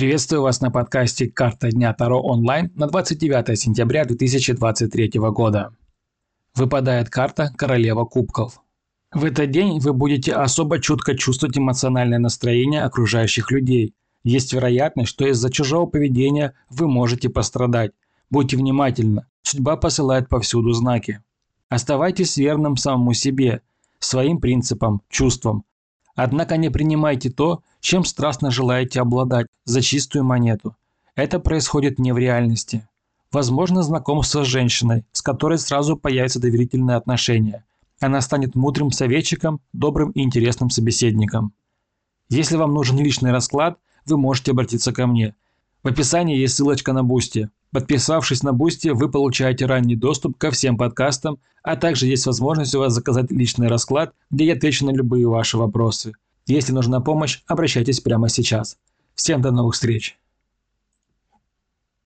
Приветствую вас на подкасте «Карта дня Таро онлайн» на 29 сентября 2023 года. Выпадает карта «Королева кубков». В этот день вы будете особо чутко чувствовать эмоциональное настроение окружающих людей. Есть вероятность, что из-за чужого поведения вы можете пострадать. Будьте внимательны, судьба посылает повсюду знаки. Оставайтесь верным самому себе, своим принципам, чувствам. Однако не принимайте то, чем страстно желаете обладать, за чистую монету. Это происходит не в реальности. Возможно знакомство с женщиной, с которой сразу появятся доверительные отношения. Она станет мудрым советчиком, добрым и интересным собеседником. Если вам нужен личный расклад, вы можете обратиться ко мне. В описании есть ссылочка на Бусти. Подписавшись на Бусти, вы получаете ранний доступ ко всем подкастам, а также есть возможность у вас заказать личный расклад, где я отвечу на любые ваши вопросы. Если нужна помощь, обращайтесь прямо сейчас. Всем до новых встреч!